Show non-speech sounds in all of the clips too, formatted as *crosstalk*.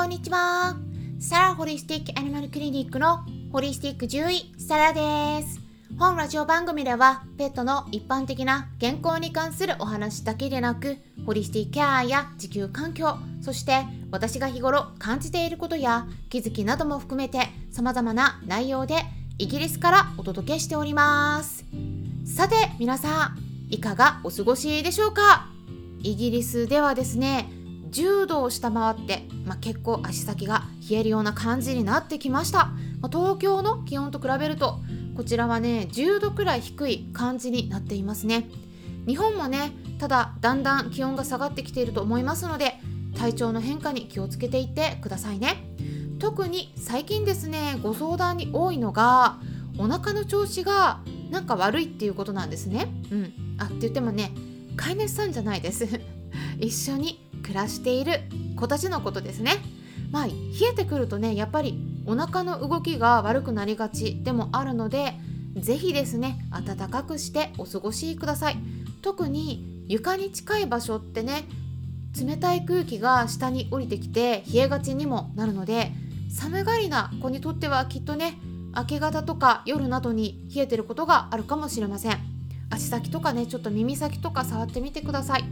こんにちは。サラホリスティックアニマルクリニックのホリスティック獣医、サラです。本ラジオ番組では、ペットの一般的な健康に関するお話だけでなく、ホリスティックケアや地球環境、そして私が日頃感じていることや気づきなども含めて様々な内容でイギリスからお届けしております。さて皆さん、いかがお過ごしでしょうか？イギリスではですね、10度を下回って、まあ、結構足先が冷えるような感じになってきました、まあ、東京の気温と比べるとこちらはね10度くらい低い感じになっていますね。日本もねただだんだん気温が下がってきていると思いますので体調の変化に気をつけていってくださいね。特に最近ですねご相談に多いのがお腹の調子がなんか悪いっていうことなんですね。うん。あって言ってもね飼い主さんじゃないです。*laughs* 一緒に暮らしている子たちのことですね。まあ冷えてくるとねやっぱりお腹の動きが悪くなりがちでもあるので是非ですね暖かくしてお過ごしください。特に床に近い場所ってね冷たい空気が下に降りてきて冷えがちにもなるので寒がりな子にとってはきっとね明け方とか夜などに冷えてることがあるかもしれません足先とかねちょっと耳先とか触ってみてください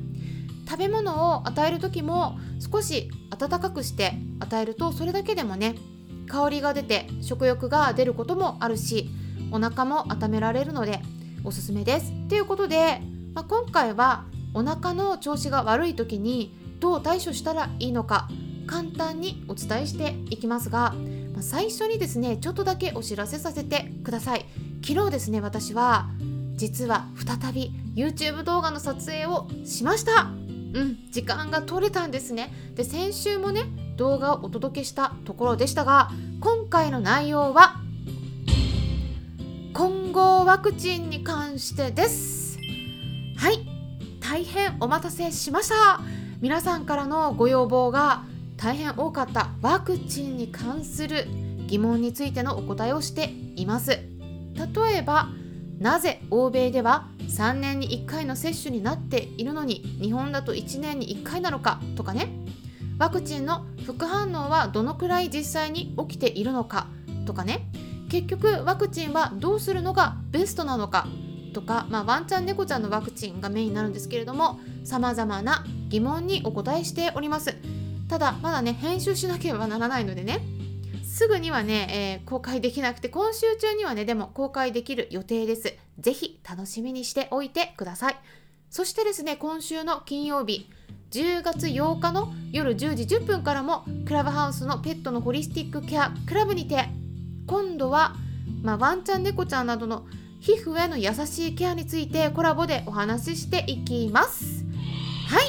食べ物を与える時も少し温かくして与えるとそれだけでもね香りが出て食欲が出ることもあるしお腹も温められるのでおすすめです。ということで、まあ、今回はお腹の調子が悪い時にどう対処したらいいのか簡単にお伝えしていきますが、まあ、最初にですねちょっとだけお知らせさせてください。昨日ですね私は実は再び YouTube 動画の撮影をしましたうん時間が取れたんですね。で先週もね動画をお届けしたところでしたが今回の内容は混合ワクチンに関してです。はい大変お待たせしました。皆さんからのご要望が大変多かった。ワクチンに関する疑問についてのお答えをしています。例えばなぜ欧米では3年に1回の接種になっているのに日本だと1年に1回なのかとかね。ワクチンの副反応はどのくらい実際に起きているのかとかね。結局ワクチンはどうするのがベストなのかとか、まあ、ワンちゃん猫ちゃんのワクチンがメインになるんですけれどもさまざまな疑問にお答えしております。ただまだね編集しなければならないのでね。すぐにはね、えー、公開できなくて今週中にはねでも公開できる予定です。ぜひ楽しみにしておいてください。そしてですね今週の金曜日10月8日の夜10時10分からもクラブハウスのペットのホリスティックケアクラブにて今度は、まあ、ワンちゃん猫ちゃんなどの皮膚への優しいケアについてコラボでお話ししていきます。はい。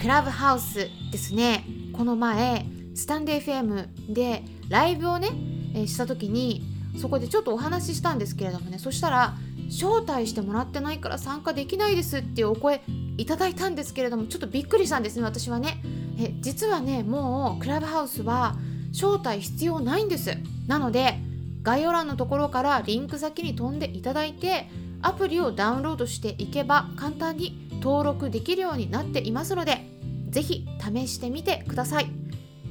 クラブハウスですね。この前スタンデー FM でライブをね、えー、した時にそこでちょっとお話ししたんですけれどもねそしたら招待してもらってないから参加できないですっていうお声いただいたんですけれどもちょっとびっくりしたんですね私はね。え実はねもうクラブハウスは招待必要ないんです。なので概要欄のところからリンク先に飛んでいただいてアプリをダウンロードしていけば簡単に登録できるようになっていますので是非試してみてください。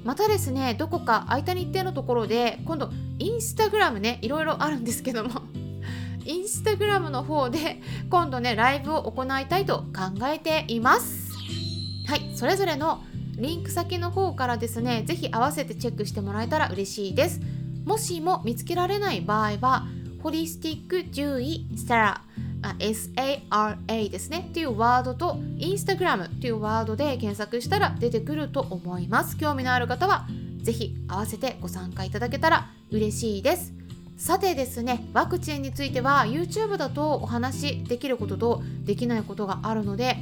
またですねどこか空いた日程のところで今度インスタグラムねいろいろあるんですけども *laughs* インスタグラムの方で今度ねライブを行いたいと考えています。はいそれぞれのリンク先の方からですね是非合わせてチェックしてもらえたら嬉しいです。もしも見つけられない場合はホリスティック獣医サラ SARA ですね。っていうワードと Instagram っていうワードで検索したら出てくると思います。興味のある方はぜひ合わせてご参加いただけたら嬉しいです。さてですねワクチンについては YouTube だとお話しできることとできないことがあるので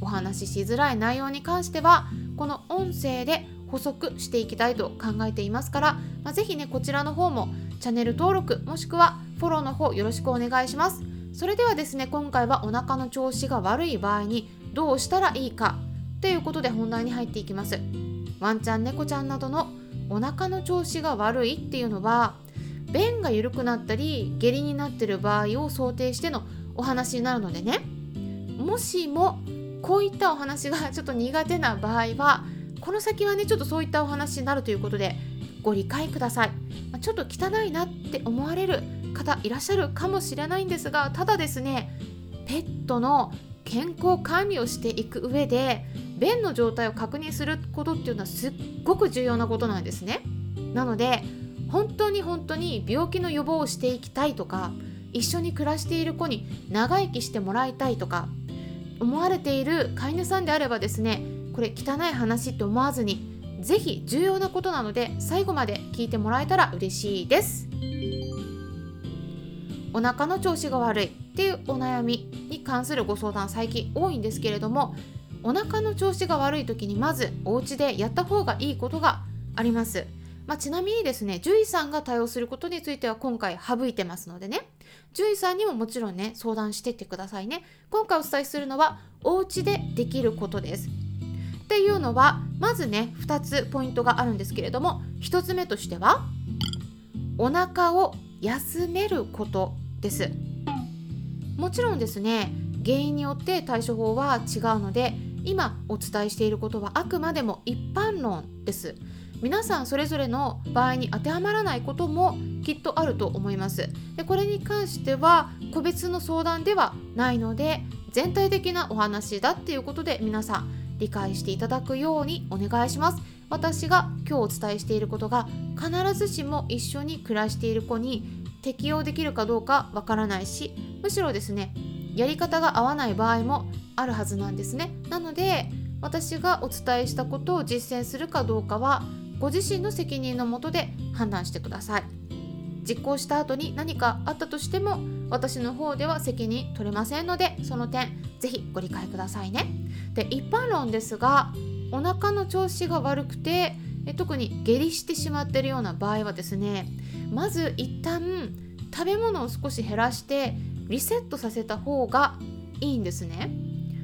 お話ししづらい内容に関してはこの音声で補足していきたいと考えていますから、まあ、ぜひねこちらの方もチャンネル登録もしくはフォローの方よろしくお願いします。それではですね今回はお腹の調子が悪い場合にどうしたらいいかということで本題に入っていきます。ワンちゃん猫ちゃんなどのお腹の調子が悪いっていうのは便が緩くなったり下痢になってる場合を想定してのお話になるのでね。もしもこういったお話が *laughs* ちょっと苦手な場合はこの先はねちょっとそういったお話になるということでご理解ください、まあ、ちょっと汚いなって思われる方いらっしゃるかもしれないんですがただですねペットの健康管理をしていく上で便の状態を確認することっていうのはすっごく重要なことなんですね。なので本当に本当に病気の予防をしていきたいとか一緒に暮らしている子に長生きしてもらいたいとか思われている飼い主さんであればですねこれ汚い話って思わずに是非重要なことなので最後まで聞いてもらえたら嬉しいです。お腹の調子が悪いっていうお悩みに関するご相談最近多いんですけれどもお腹の調子が悪い時にまずお家でやった方がいいことがあります。まあ、ちなみにですね獣医さんが対応することについては今回省いてますのでね。獣医さんにももちろんね相談してってくださいね。今回お伝えするのはお家でできることです。っていうのはまずね2つポイントがあるんですけれども1つ目としてはお腹を休めること。です。もちろんですね原因によって対処法は違うので今お伝えしていることはあくまでも一般論です。皆さんそれぞれの場合に当てはまらないこともきっとあると思います。でこれに関しては個別の相談ではないので全体的なお話だっていうことで皆さん理解していただくようにお願いします。私が今日お伝えしていることが必ずしも一緒に暮らしている子に適用できるかどうかわからないしむしろですねやり方が合わない場合もあるはずなんですね。なので私がお伝えしたことを実践するかどうかはご自身の責任のもとで判断してください。実行した後に何かあったとしても私の方では責任取れませんのでその点ぜひご理解くださいね。で一般論ですがお腹の調子が悪くて特に下痢してしまっているような場合はですねまず一旦食べ物を少し減らしてリセットさせた方がいいんですね、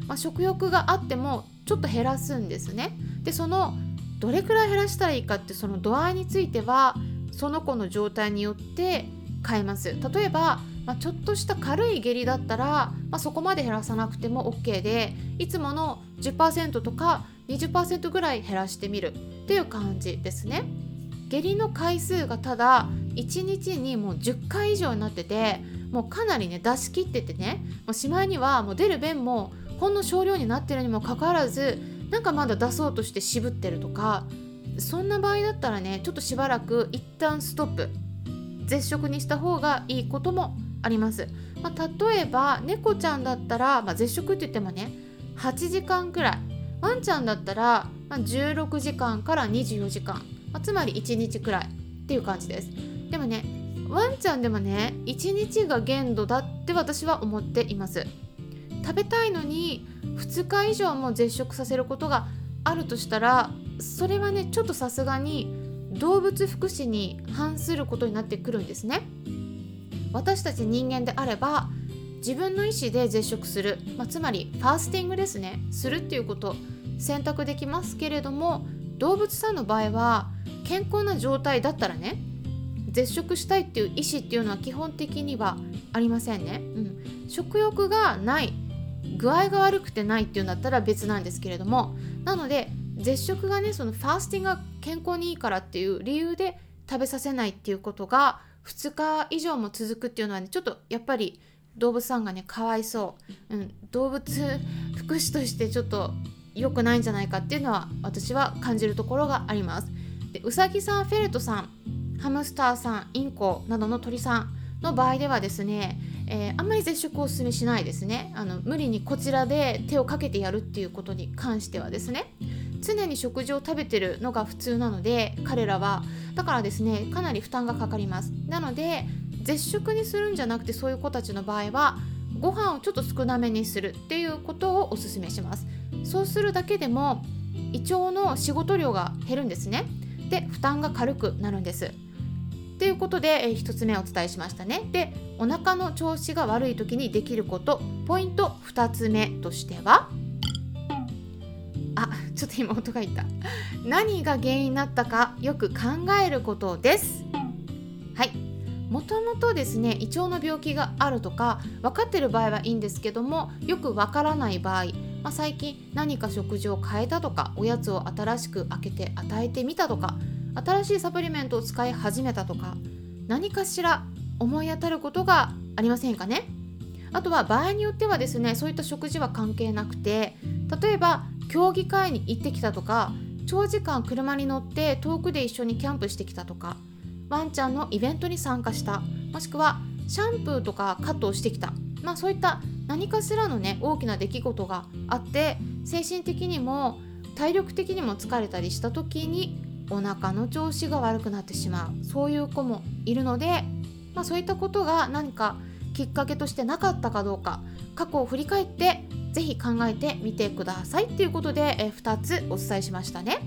まあ、食欲があってもちょっと減らすんですね。でそのどれくらい減らしたらいいかってその度合いについてはその子の状態によって変えます。例えば、まあ、ちょっとした軽い下痢だったら、まあ、そこまで減らさなくても OK でいつもの10%とか20%ぐらい減らしてみる。っていう感じですね。下痢の回数がただ1日にもう10回以上になっててもうかなりね出し切っててねもうしまいにはもう出る便もほんの少量になってるにもかかわらずなんかまだ出そうとして渋ってるとかそんな場合だったらねちょっとしばらく一旦ストップ絶食にした方がいいこともあります、まあ、例えば猫ちゃんだったら、まあ、絶食って言ってもね8時間くらい。ワンちゃんだったら、まあ、16時間から24時間、まあ、つまり1日くらいっていう感じです。でもねワンちゃんでもね1日が限度だって私は思っています。食べたいのに2日以上も絶食させることがあるとしたらそれはねちょっとさすがに動物福祉に反することになってくるんですね。私たち人間であれば自分の意思で絶食する、まあ、つまりファースティングですね。するっていうこと選択できますけれども動物さんの場合は健康な状態だったらね絶食したいっていう意思っていうのは基本的にはありませんね、うん、食欲がない具合が悪くてないっていうんだったら別なんですけれどもなので絶食がねそのファースティングが健康にいいからっていう理由で食べさせないっていうことが2日以上も続くっていうのはねちょっとやっぱり動物さんがねかわいそう、うん、動物福祉としてちょっと良くないんじゃないかっていうのは私は感じるところがあります。でうさぎさんフェルトさんハムスターさんインコなどの鳥さんの場合ではですね、えー、あんまり絶食をお勧めしないですね。あの無理にこちらで手をかけてやるっていうことに関してはですね。常に食事を食べてるのが普通なので彼らは。だからですねかなり負担がかかります。なので絶食にするんじゃなくてそういう子たちの場合はご飯をちょっと少なめにするっていうことをおすすめします。そうするだけでも胃腸の仕事量が減るんですね。で負担が軽くなるんです。ということで、え、1つ目お伝えしましたね。でお腹の調子が悪い時にできること。ポイント2つ目としてはあちょっと今音がいった。何が原因になったかよく考えることです。はい。もともとですね胃腸の病気があるとか分かってる場合はいいんですけどもよく分からない場合、まあ、最近何か食事を変えたとかおやつを新しく開けて与えてみたとか新しいサプリメントを使い始めたとか何かしら思い当たることがありませんかね？あとは場合によってはですねそういった食事は関係なくて例えば競技会に行ってきたとか長時間車に乗って遠くで一緒にキャンプしてきたとかワンちゃんのイベントに参加したもしくはシャンプーとかカットをしてきたまあそういった何かしらのね大きな出来事があって精神的にも体力的にも疲れたりした時にお腹の調子が悪くなってしまうそういう子もいるので、まあ、そういったことが何かきっかけとしてなかったかどうか過去を振り返って是非考えてみてくださいっていうことで、え2つお伝えしましたね。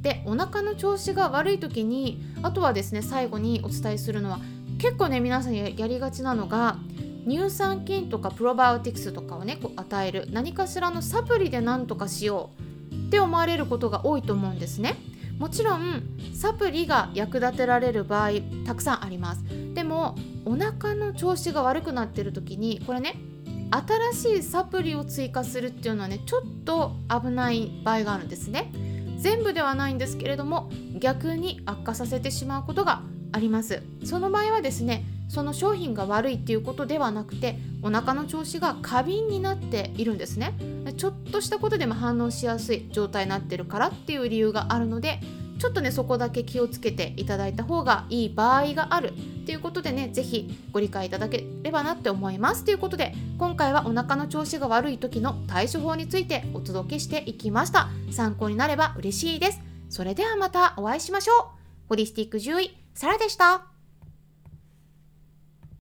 でお腹の調子が悪い時にあとはですね最後にお伝えするのは結構ね皆さんやりがちなのが乳酸菌とかプロバイオティクスとかをねこう与える。何かしらのサプリで何とかしようって思われることが多いと思うんですね。もちろんサプリが役立てられる場合たくさんあります。でもお腹の調子が悪くなってる時にこれね新しいサプリを追加するっていうのはねちょっと危ない場合があるんですね。全部ではないんですけれども逆に悪化させてしまうことがあります。その場合はですねその商品が悪いっていうことではなくてお腹の調子が過敏になっているんですね。ちょっとしたことでも反応しやすい状態になってるからっていう理由があるのでちょっとねそこだけ気をつけていただいた方がいい場合があるということでね是非ご理解いただければなって思います。ということで今回はお腹の調子が悪い時の対処法についてお届けしていきました。参考になれば嬉しいです。それではまたお会いしましょう。ホリスティック獣医サラでした。